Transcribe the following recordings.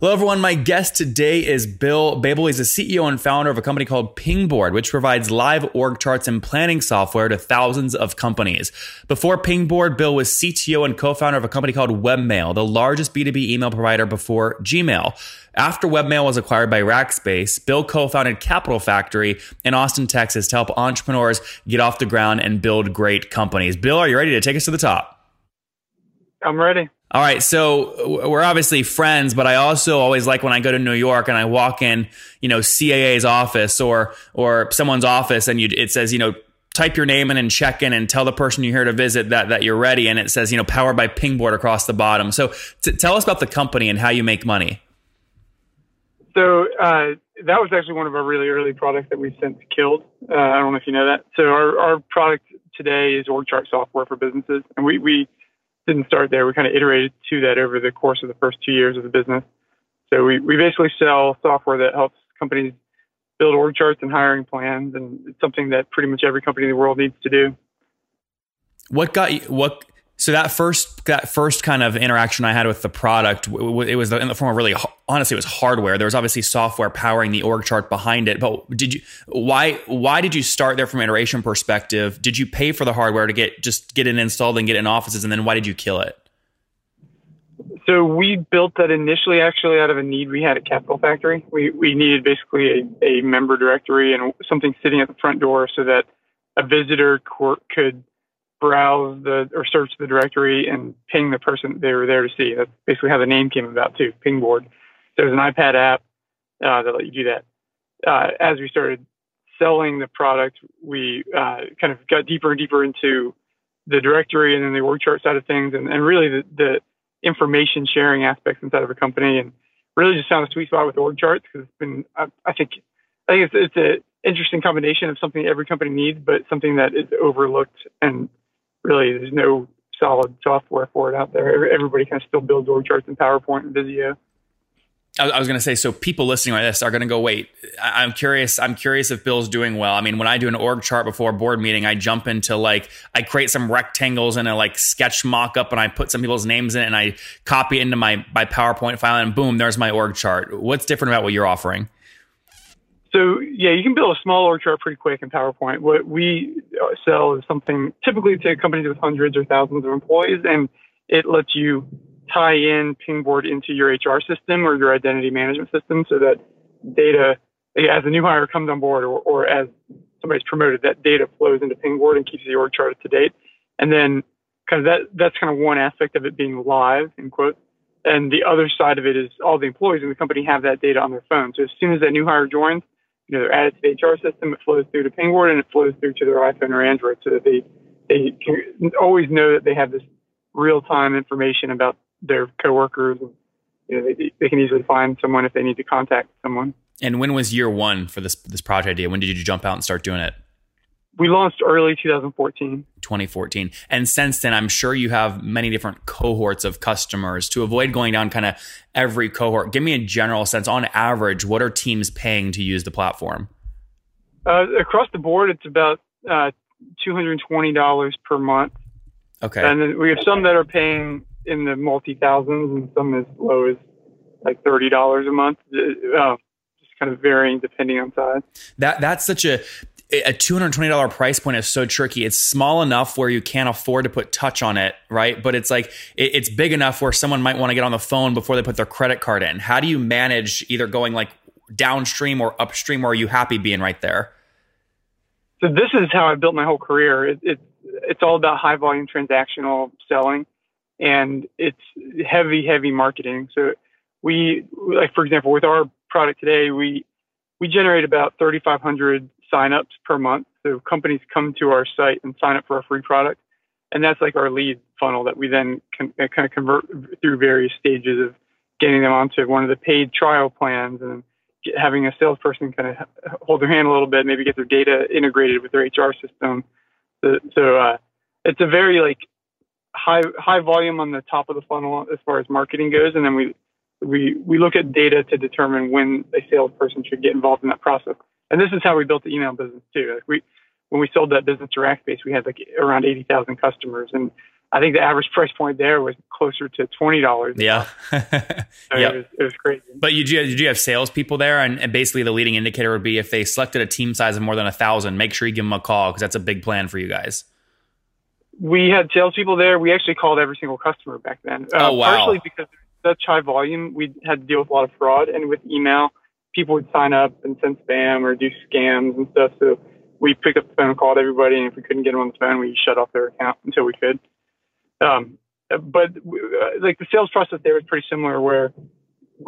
Hello, everyone. My guest today is Bill Boebel. He's the CEO and founder of a company called Pingboard, which provides live org charts and planning software to thousands of companies. Before Pingboard, Bill was CTO and co founder of a company called Webmail, the largest B2B email provider before Gmail. After Webmail was acquired by Rackspace, Bill co founded Capital Factory in Austin, Texas to help entrepreneurs get off the ground and build great companies. Bill, are you ready to take us to the top? I'm ready. All right, so we're obviously friends, but I also always like when I go to New York and I walk in, you know, CAA's office or or someone's office, and you, it says, you know, type your name in and check in and tell the person you're here to visit that that you're ready, and it says, you know, powered by Pingboard across the bottom. So t- tell us about the company and how you make money. So uh, that was actually one of our really early products that we since killed. Uh, I don't know if you know that. So our, our product today is org chart software for businesses, and we we didn't start there. We kind of iterated to that over the course of the first two years of the business. So we, we basically sell software that helps companies build org charts and hiring plans, and it's something that pretty much every company in the world needs to do. What got you? What so that first that first kind of interaction I had with the product, it was in the form of really honestly, it was hardware. There was obviously software powering the org chart behind it. But did you why why did you start there from an iteration perspective? Did you pay for the hardware to get just get it installed and get it in offices, and then why did you kill it? So we built that initially actually out of a need we had at Capital Factory. We we needed basically a, a member directory and something sitting at the front door so that a visitor could browse the or search the directory and ping the person they were there to see. That's basically how the name came about too, Pingboard. There's an iPad app uh, that let you do that. Uh, as we started selling the product, we uh, kind of got deeper and deeper into the directory and then the org chart side of things, and, and really the, the information sharing aspects inside of a company, and really just found a sweet spot with org charts because it's been I, I think I think it's it's an interesting combination of something every company needs, but something that is overlooked and really there's no solid software for it out there. Everybody kind of still builds org charts in PowerPoint and Visio. I was going to say, so people listening to this are going to go, wait, I'm curious. I'm curious if Bill's doing well. I mean, when I do an org chart before a board meeting, I jump into like, I create some rectangles in a like sketch mock up and I put some people's names in it and I copy into my, my PowerPoint file and boom, there's my org chart. What's different about what you're offering? So yeah, you can build a small org chart pretty quick in PowerPoint. What we uh, sell is something typically to companies with hundreds or thousands of employees, and it lets you tie in Pingboard into your HR system or your identity management system, so that data, as a new hire comes on board, or, or as somebody's promoted, that data flows into Pingboard and keeps the org chart up to date. And then kind of that that's kind of one aspect of it being live in quotes. And the other side of it is all the employees in the company have that data on their phone. So as soon as that new hire joins, you know, they're added to the HR system, it flows through to Pingboard and it flows through to their iPhone or Android so that they, they can always know that they have this real time information about their coworkers. You know, they, they can easily find someone if they need to contact someone. And when was year one for this this project idea? When did you jump out and start doing it? We launched early 2014. 2014. And since then, I'm sure you have many different cohorts of customers. To avoid going down kind of every cohort, give me a general sense. On average, what are teams paying to use the platform? Uh, across the board, it's about uh, $220 per month. Okay. And then we have some that are paying in the multi thousands and some as low as like $30 a month. Uh, just kind of varying depending on size. That that's such a a $220 price point is so tricky. It's small enough where you can't afford to put touch on it, right? But it's like, it, it's big enough where someone might want to get on the phone before they put their credit card in. How do you manage either going like downstream or upstream, or are you happy being right there? So this is how I built my whole career. It, it, it's all about high volume transactional selling and it's heavy, heavy marketing. So we, like, for example, with our product today, we, we generate about 3,500 signups per month. So companies come to our site and sign up for a free product. And that's like our lead funnel that we then can uh, kind of convert through various stages of getting them onto one of the paid trial plans and get, having a salesperson kind of hold their hand a little bit, maybe get their data integrated with their HR system. So, so uh, it's a very like high high volume on the top of the funnel as far as marketing goes, and then we we we look at data to determine when a salesperson should get involved in that process. And this is how we built the email business too. Like we, when we sold that business to Rackspace, we had like around 80,000 customers. And I think the average price point there was closer to twenty dollars. Yeah, so it, was, it was crazy. But you did, did you have salespeople there, and, and, basically the leading indicator would be if they selected a team size of more than a thousand, make sure you give them a call because that's a big plan for you guys. We had salespeople there. We actually called every single customer back then. Uh, oh wow! Partially because such high volume, we had to deal with a lot of fraud, and with email, people would sign up and send spam or do scams and stuff. So we picked up the phone and called everybody, and if we couldn't get them on the phone, we shut off their account until we could. Um, but uh, like the sales process there is pretty similar where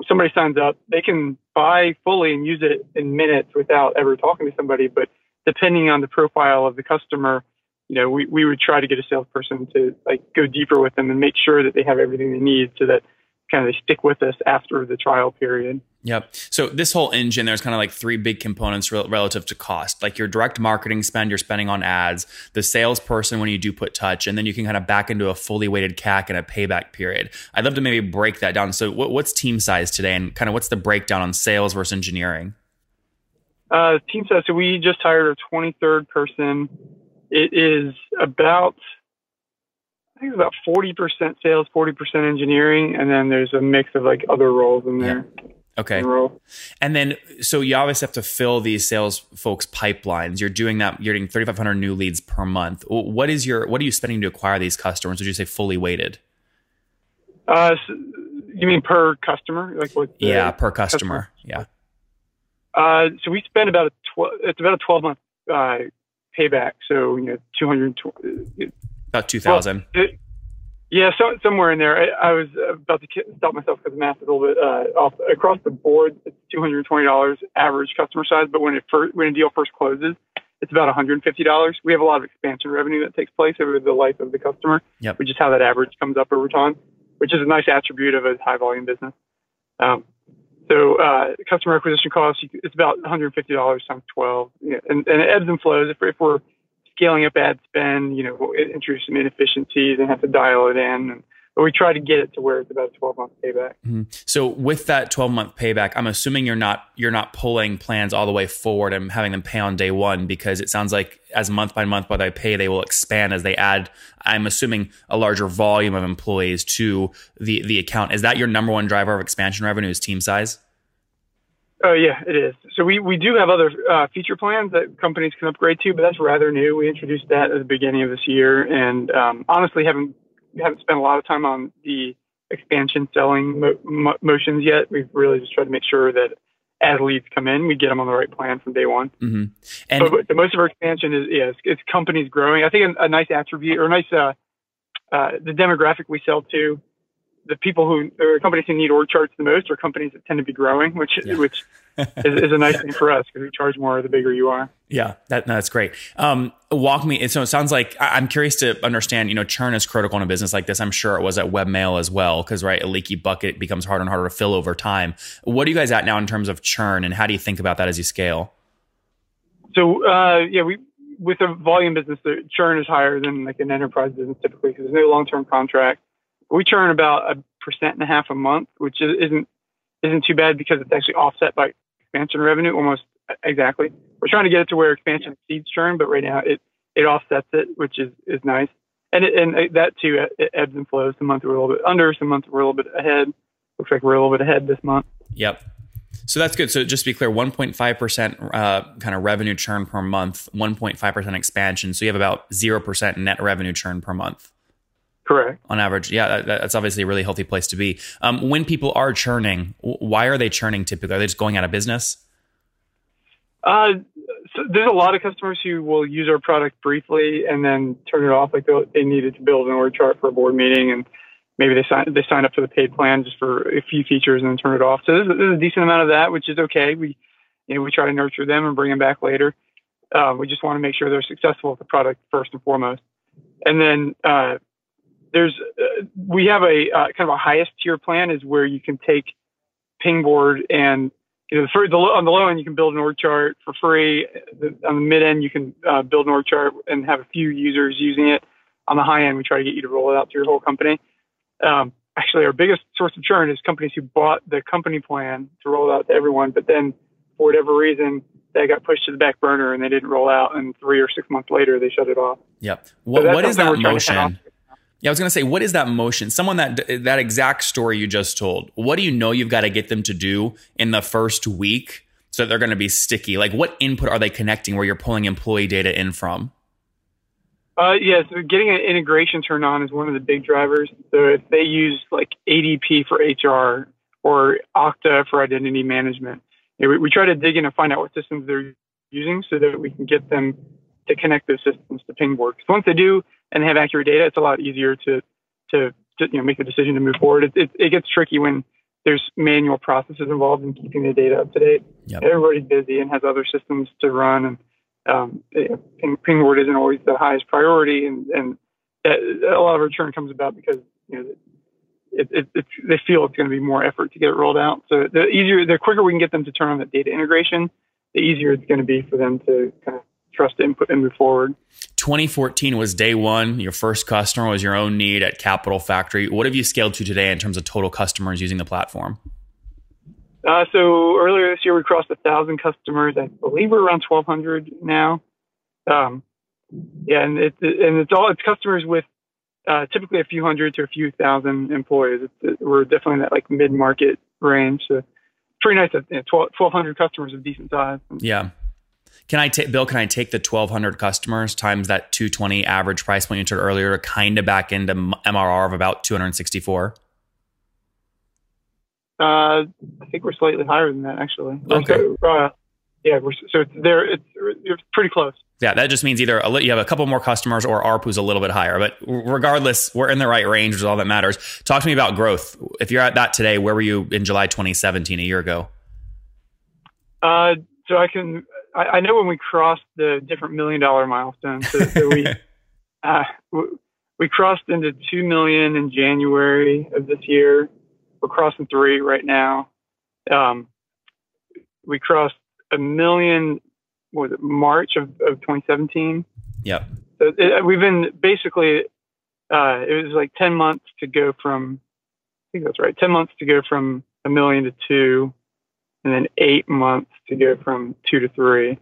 somebody signs up, they can buy fully and use it in minutes without ever talking to somebody. But depending on the profile of the customer, you know, we, we would try to get a salesperson to like go deeper with them and make sure that they have everything they need so that kind of stick with us after the trial period. Yep. So this whole engine, there's kind of like three big components re- relative to cost, like your direct marketing spend, you're spending on ads, the salesperson when you do put touch, and then you can kind of back into a fully weighted CAC and a payback period. I'd love to maybe break that down. So what, what's team size today, and kind of what's the breakdown on sales versus engineering? Uh, team size. So we just hired a 23rd person. It is about I think it's about 40% sales, 40% engineering, and then there's a mix of like other roles in there. Yeah. Okay. And then, so you obviously have to fill these sales folks' pipelines. You're doing that. You're getting 3,500 new leads per month. What is your? What are you spending to acquire these customers? Would you say fully weighted? Uh, so you mean per customer? Like what? Yeah, per customer. customer? Yeah. Uh, so we spend about a twelve. It's about a 12 month uh, payback. So you know, 220 about 2000. Well, yeah, so, somewhere in there. I, I was about to stop myself because the math is a little bit uh, off. Across the board, it's $220 average customer size, but when it first, when a deal first closes, it's about $150. We have a lot of expansion revenue that takes place over the life of the customer, yep. which is how that average comes up over time, which is a nice attribute of a high volume business. Um, so uh, customer acquisition cost, it's about $150 times 12, yeah, and, and it ebbs and flows. If, if we're scaling up ad spend, you know, introduce some inefficiencies and have to dial it in. But we try to get it to where it's about a 12 month payback. Mm-hmm. So with that 12 month payback, I'm assuming you're not you're not pulling plans all the way forward and having them pay on day one because it sounds like as month by month by they pay, they will expand as they add. I'm assuming a larger volume of employees to the the account. Is that your number one driver of expansion revenue? Is team size? Oh yeah, it is. So we, we do have other uh, feature plans that companies can upgrade to, but that's rather new. We introduced that at the beginning of this year, and um, honestly, haven't haven't spent a lot of time on the expansion selling mo- mo- motions yet. We've really just tried to make sure that as leads come in, we get them on the right plan from day one. Mm-hmm. And but, but the most of our expansion is yes, it's, it's companies growing. I think a, a nice attribute or a nice uh, uh, the demographic we sell to the people who or companies who need org charts the most are companies that tend to be growing, which yeah. which is, is, a nice thing for us because we charge more the bigger you are. Yeah, that no, that's great. Um, walk me. So it sounds like I'm curious to understand. You know, churn is critical in a business like this. I'm sure it was at Webmail as well because right, a leaky bucket becomes harder and harder to fill over time. What are you guys at now in terms of churn, and how do you think about that as you scale? So uh, yeah, we with a volume business, the churn is higher than like an enterprise business typically because there's no long term contract we churn about a percent and a half a month, which isn't isn't too bad because it's actually offset by expansion revenue almost exactly. We're trying to get it to where expansion exceeds churn, but right now it it offsets it, which is is nice. And it, and that too it ebbs and flows. Some months we're a little bit under, some months we're a little bit ahead. Looks like we're a little bit ahead this month. Yep. So that's good. So just to be clear, 1.5% uh, kind of revenue churn per month, 1.5% expansion. So you have about 0% net revenue churn per month. Correct. On average, yeah, that, that's obviously a really healthy place to be. Um, when people are churning, why are they churning typically? Are they just going out of business? Uh, so there's a lot of customers who will use our product briefly and then turn it off. Like they needed to build an org chart for a board meeting, and maybe they sign they sign up for the paid plan just for a few features and then turn it off. So there's, there's a decent amount of that, which is okay. We you know we try to nurture them and bring them back later. Uh, we just want to make sure they're successful with the product first and foremost. And then uh, there's uh, we have a uh, kind of a highest tier plan is where you can take Pingboard and you know the, the on the low end you can build an org chart for free. The, on the mid end you can uh, build an org chart and have a few users using it. On the high end we try to get you to roll it out to your whole company. Um, actually, our biggest source of churn is companies who bought the company plan to roll it out to everyone, but then for whatever reason that got pushed to the back burner and they didn't roll out, and three or six months later they shut it off. Yep. What, so what is that motion? Yeah, I was going to say, what is that motion? Someone that that exact story you just told. What do you know you've got to get them to do in the first week so they're going to be sticky? Like, what input are they connecting where you're pulling employee data in from? Uh, yeah, so getting an integration turned on is one of the big drivers. So if they use like ADP for HR or Okta for identity management, we, we try to dig in and find out what systems they're using so that we can get them to connect those systems to Pingboard. Because once they do and they have accurate data, it's a lot easier to to, to you know make the decision to move forward. It, it, it, gets tricky when there's manual processes involved in keeping the data up to date. Yep. Everybody's busy and has other systems to run, and um, Pingboard isn't always the highest priority, and and a lot of return comes about because you know. It, it, it, they feel it's going to be more effort to get it rolled out. So the easier, the quicker we can get them to turn on the data integration, the easier it's going to be for them to kind of trust input and move forward. 2014 was day one. Your first customer was your own need at Capital Factory. What have you scaled to today in terms of total customers using the platform? Uh, so earlier this year, we crossed a thousand customers. I believe we're around 1,200 now. Um, yeah, and it, and it's all it's customers with uh, typically a few hundred to a few thousand employees. It's, we're definitely in that like mid market range. So pretty nice. That you know, 1,200 customers of decent size. Yeah. Can I take Bill? Can I take the 1,200 customers times that 220 average price point you entered earlier to kind of back into MRR of about 264? Uh, I think we're slightly higher than that actually. Okay. So, uh, yeah, we're, so it's there. It's, it's pretty close. Yeah, that just means either a, you have a couple more customers or ARPU's a little bit higher. But regardless, we're in the right range, which is all that matters. Talk to me about growth. If you're at that today, where were you in July 2017, a year ago? Uh, so I can I, I, know when we crossed the different million dollar milestones. So, so we uh, we crossed into two million in January of this year. We're crossing three right now. Um, we crossed a million. was it March of, of 2017? Yep. So it, we've been basically. Uh, it was like 10 months to go from. I think that's right. 10 months to go from a million to two and then eight months to go from two to three.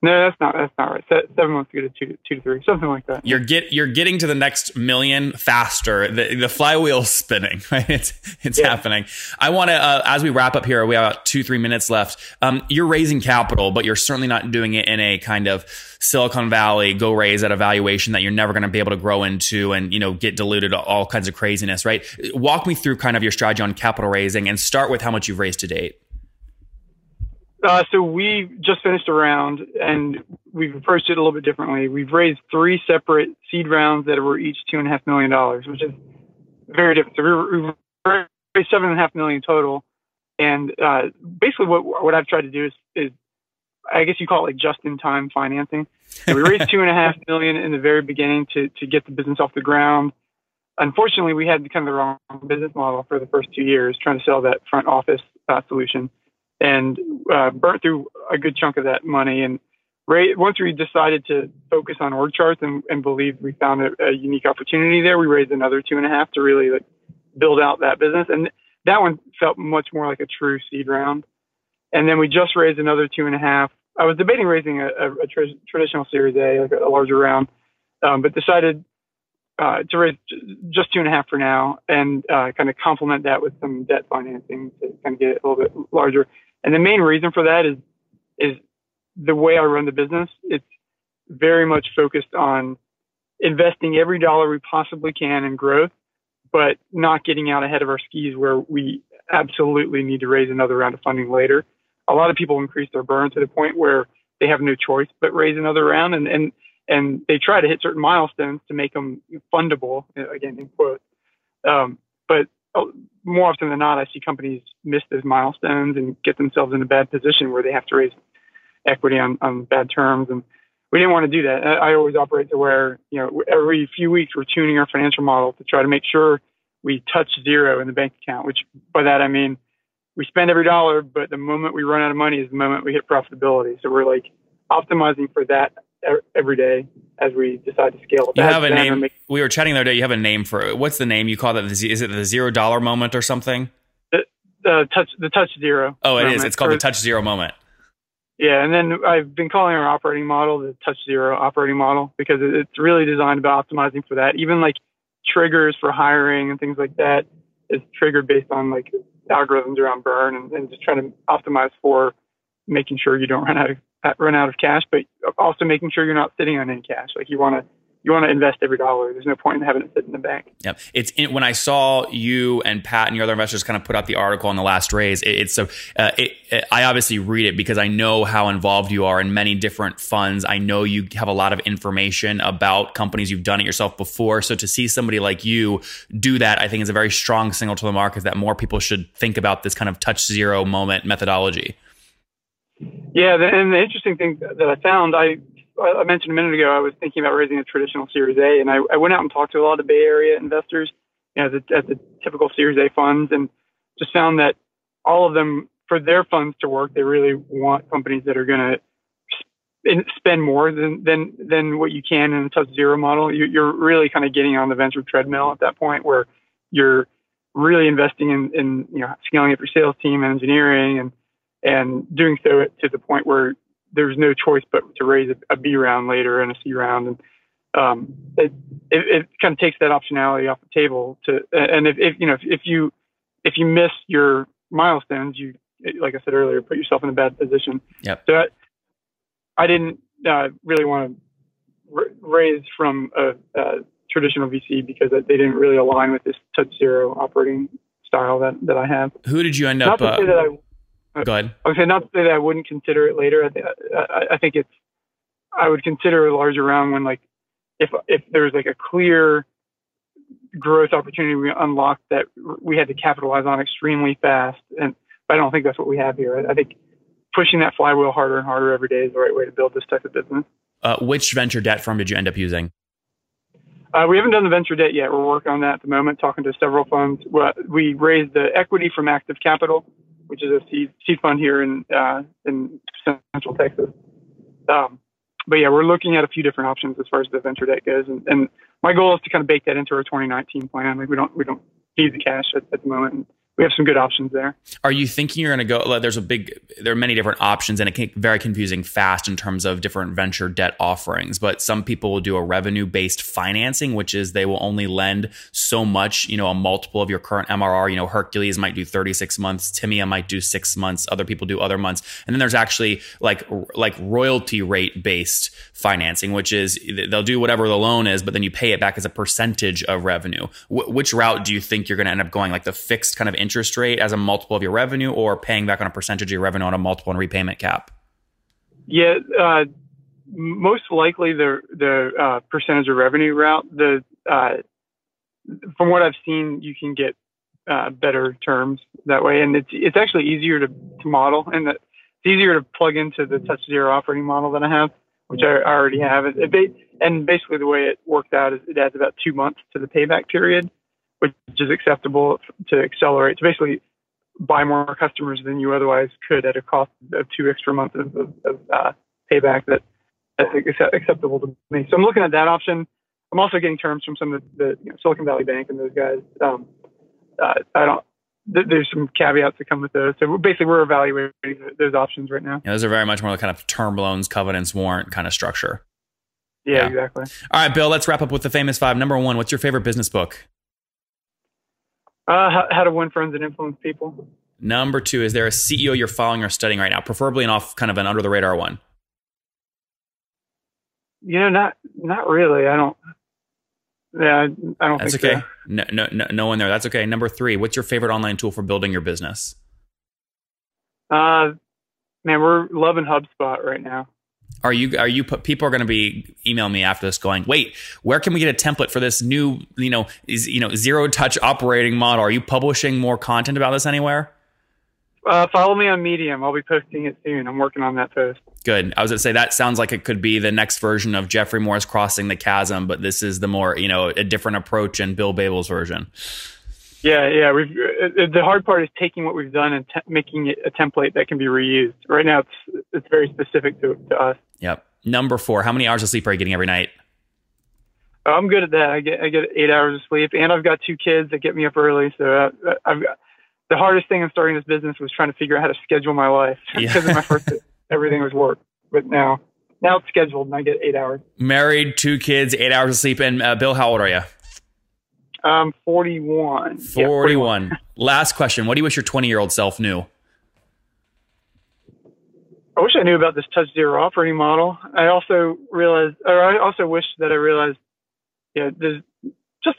No, that's not that's not right. Seven months to get to two, two to three, something like that. You're get you're getting to the next million faster. The the flywheel's spinning, right? It's it's yeah. happening. I want to uh, as we wrap up here. We have about two three minutes left. Um, you're raising capital, but you're certainly not doing it in a kind of Silicon Valley go raise at a valuation that you're never going to be able to grow into, and you know get diluted to all kinds of craziness, right? Walk me through kind of your strategy on capital raising, and start with how much you've raised to date. Uh, so we just finished a round and we've approached it a little bit differently. We've raised three separate seed rounds that were each two and a half million dollars, which is very different. So we've raised seven and a half million total. And uh, basically, what what I've tried to do is, is I guess you call it like just in time financing. So we raised two and a half million in the very beginning to to get the business off the ground. Unfortunately, we had kind of the wrong business model for the first two years, trying to sell that front office uh, solution and uh, burnt through a good chunk of that money. And once we decided to focus on org charts and, and believed we found a, a, unique opportunity there, we raised another two and a half to really like, build out that business. And that one felt much more like a true seed round. And then we just raised another two and a half. I was debating raising a, a, a tra- traditional Series A, like a, larger round, um, but decided uh, to raise just two and a half for now and uh, kind of complement that with some debt financing to kind of get it a little bit larger. And the main reason for that is is the way I run the business. It's very much focused on investing every dollar we possibly can in growth, but not getting out ahead of our skis where we absolutely need to raise another round of funding later. A lot of people increase their burn to the point where they have no choice but raise another round and, and, and they try to hit certain milestones to make them fundable, again, in quotes. Um, but Oh, more often than not, I see companies miss those milestones and get themselves in a bad position where they have to raise equity on, on bad terms. And we didn't want to do that. I always operate to where, you know, every few weeks we're tuning our financial model to try to make sure we touch zero in the bank account, which by that I mean we spend every dollar, but the moment we run out of money is the moment we hit profitability. So we're like optimizing for that every day as we decide to scale. You have a name. Make- we were chatting the other day. You have a name for it. What's the name you call that? Is it the zero dollar moment or something? The, the touch the touch zero. Oh, it moment. is. It's called or, the touch zero moment. Yeah, and then I've been calling our operating model the Touch Zero operating model because it's really designed about optimizing for that. Even like triggers for hiring and things like that is triggered based on like algorithms around burn and, and just trying to optimize for making sure you don't run out of run out of cash, but also making sure you're not sitting on any cash. Like you want to you want to invest every dollar. There's no point in having it sit in the bank. Yep. It's in, when I saw you and Pat and your other investors kind of put out the article on the last raise. It, it's so uh, it, it, I obviously read it because I know how involved you are in many different funds. I know you have a lot of information about companies. You've done it yourself before. So to see somebody like you do that, I think is a very strong signal to the market that more people should think about this kind of touch zero moment methodology. Yeah, and the interesting thing that I found, I I mentioned a minute ago, I was thinking about raising a traditional Series A, and I, I went out and talked to a lot of Bay Area investors, you know, at the typical Series A funds, and just found that all of them, for their funds to work, they really want companies that are going to spend more than than than what you can in a touch zero model. You, you're really kind of getting on the venture treadmill at that point, where you're really investing in, in you know scaling up your sales team and engineering and and doing so to the point where there's no choice but to raise a, a B round later and a C round, and um, it, it, it kind of takes that optionality off the table. To and if, if you know if, if you if you miss your milestones, you like I said earlier, put yourself in a bad position. Yep. So I, I didn't uh, really want to r- raise from a, a, traditional VC because they didn't really align with this touch zero operating style that, that I have. Who did you end up? Not to say that I Go ahead. I would not to say that I wouldn't consider it later. I, th- I, I think it's I would consider a larger round when like if if there's like a clear growth opportunity we unlocked that we had to capitalize on extremely fast. And I don't think that's what we have here. I, I think pushing that flywheel harder and harder every day is the right way to build this type of business. Uh, which venture debt firm did you end up using? Uh, we haven't done the venture debt yet. We're working on that at the moment, talking to several funds. We raised the equity from Active Capital, which is a seed, seed fund here in uh, in Central Texas. Um, but yeah, we're looking at a few different options as far as the venture debt goes, and, and my goal is to kind of bake that into our 2019 plan. Like we don't we don't need the cash at, at the moment we have some good options there. Are you thinking you're going to go? There's a big, there are many different options, and it can be very confusing fast in terms of different venture debt offerings. But some people will do a revenue based financing, which is they will only lend so much, you know, a multiple of your current MRR. You know, Hercules might do 36 months, Timiya might do six months, other people do other months, and then there's actually like like royalty rate based financing, which is they'll do whatever the loan is, but then you pay it back as a percentage of revenue. Wh- which route do you think you're going to end up going? Like the fixed kind of interest rate as a multiple of your revenue or paying back on a percentage of your revenue on a multiple and repayment cap? Yeah, uh, most likely the the uh, percentage of revenue route. The uh, from what I've seen, you can get uh, better terms that way, and it's it's actually easier to, to model, and it's easier to plug into the Touch Zero operating model that I have, which I, already have. It, it, and basically, the way it worked out is it adds about two months to the payback period, which is acceptable to accelerate to basically buy more customers than you otherwise could at a cost of two extra months of, of, of uh, payback that that's acceptable to me. So I'm looking at that option. I'm also getting terms from some of the, the you know, Silicon Valley Bank and those guys. Um, uh, I don't. Th- there's some caveats that come with those. So we're basically we're evaluating those options right now. Yeah, those are very much more the kind of term loans, covenants, warrant kind of structure. Yeah, yeah, exactly. All right, Bill. Let's wrap up with the famous five. Number one, what's your favorite business book? Uh, how, how to win friends and influence people. Number two, is there a CEO you're following or studying right now, preferably an off kind of an under the radar one? You know, not not really. I don't. Yeah, I don't. That's okay. So. No, no, no, no one there. That's okay. Number three, what's your favorite online tool for building your business? Uh, man, we're loving HubSpot right now. Are you are you people are going to be emailing me after this going, "Wait, where can we get a template for this new, you know, is, you know, zero touch operating model? Are you publishing more content about this anywhere?" Uh, follow me on Medium. I'll be posting it soon. I'm working on that post. Good. I was going to say that sounds like it could be the next version of Geoffrey Moore's Crossing the Chasm, but this is the more, you know, a different approach in Bill Boebel's version. Yeah, yeah. We've uh, the hard part is taking what we've done and te- making it a template that can be reused. Right now, it's it's very specific to, to us. Yep. Number four. How many hours of sleep are you getting every night? Oh, I'm good at that. I get I get eight hours of sleep, and I've got two kids that get me up early. So uh, I've got the hardest thing in starting this business was trying to figure out how to schedule my life Yeah. because of my first everything was work. But now, now it's scheduled, and I get eight hours. Married, two kids, eight hours of sleep. And uh, Bill, how old are you? Um, 41. 41. Yeah, 41. Last question. What do you wish your 20 year old self knew? I wish I knew about this touch zero operating model. I also realized, or I also wish that I realized, yeah, there's just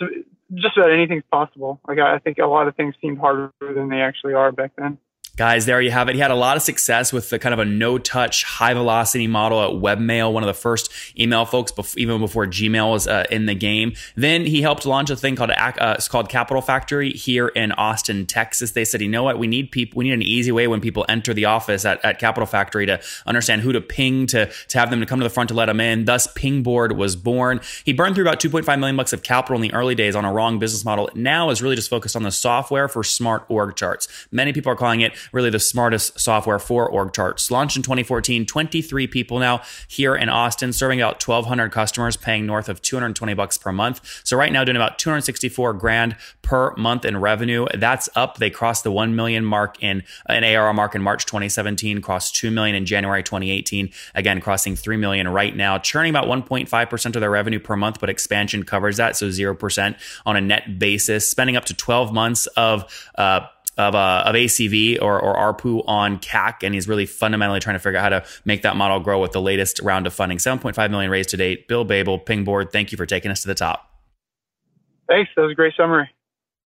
just about anything's possible. Like I think a lot of things seemed harder than they actually are back then. Guys, there you have it. He had a lot of success with the kind of a no touch, high velocity model at Webmail, one of the first email folks, even before Gmail was uh, in the game. Then he helped launch a thing called uh, it's called Capital Factory here in Austin, Texas. They said, you know what, we need people, we need an easy way when people enter the office at, at Capital Factory to understand who to ping to to have them to come to the front to let them in. Thus, Pingboard was born. He burned through about 2.5 million bucks of capital in the early days on a wrong business model. Now is really just focused on the software for smart org charts. Many people are calling it really the smartest software for org charts. Launched in 2014, 23 people now here in Austin, serving about 1,200 customers, paying north of 220 bucks per month. So right now, doing about 264 grand per month in revenue. That's up. They crossed the 1 million mark in an ARR mark in March 2017, crossed 2 million in January 2018. Again, crossing 3 million right now, churning about 1.5% of their revenue per month, but expansion covers that. So 0% on a net basis, spending up to 12 months of, uh, of, uh, of ACV or, or ARPU on CAC, and he's really fundamentally trying to figure out how to make that model grow with the latest round of funding. 7.5 million raised to date. Bill Boebel, Pingboard, thank you for taking us to the top. Thanks. That was a great summary.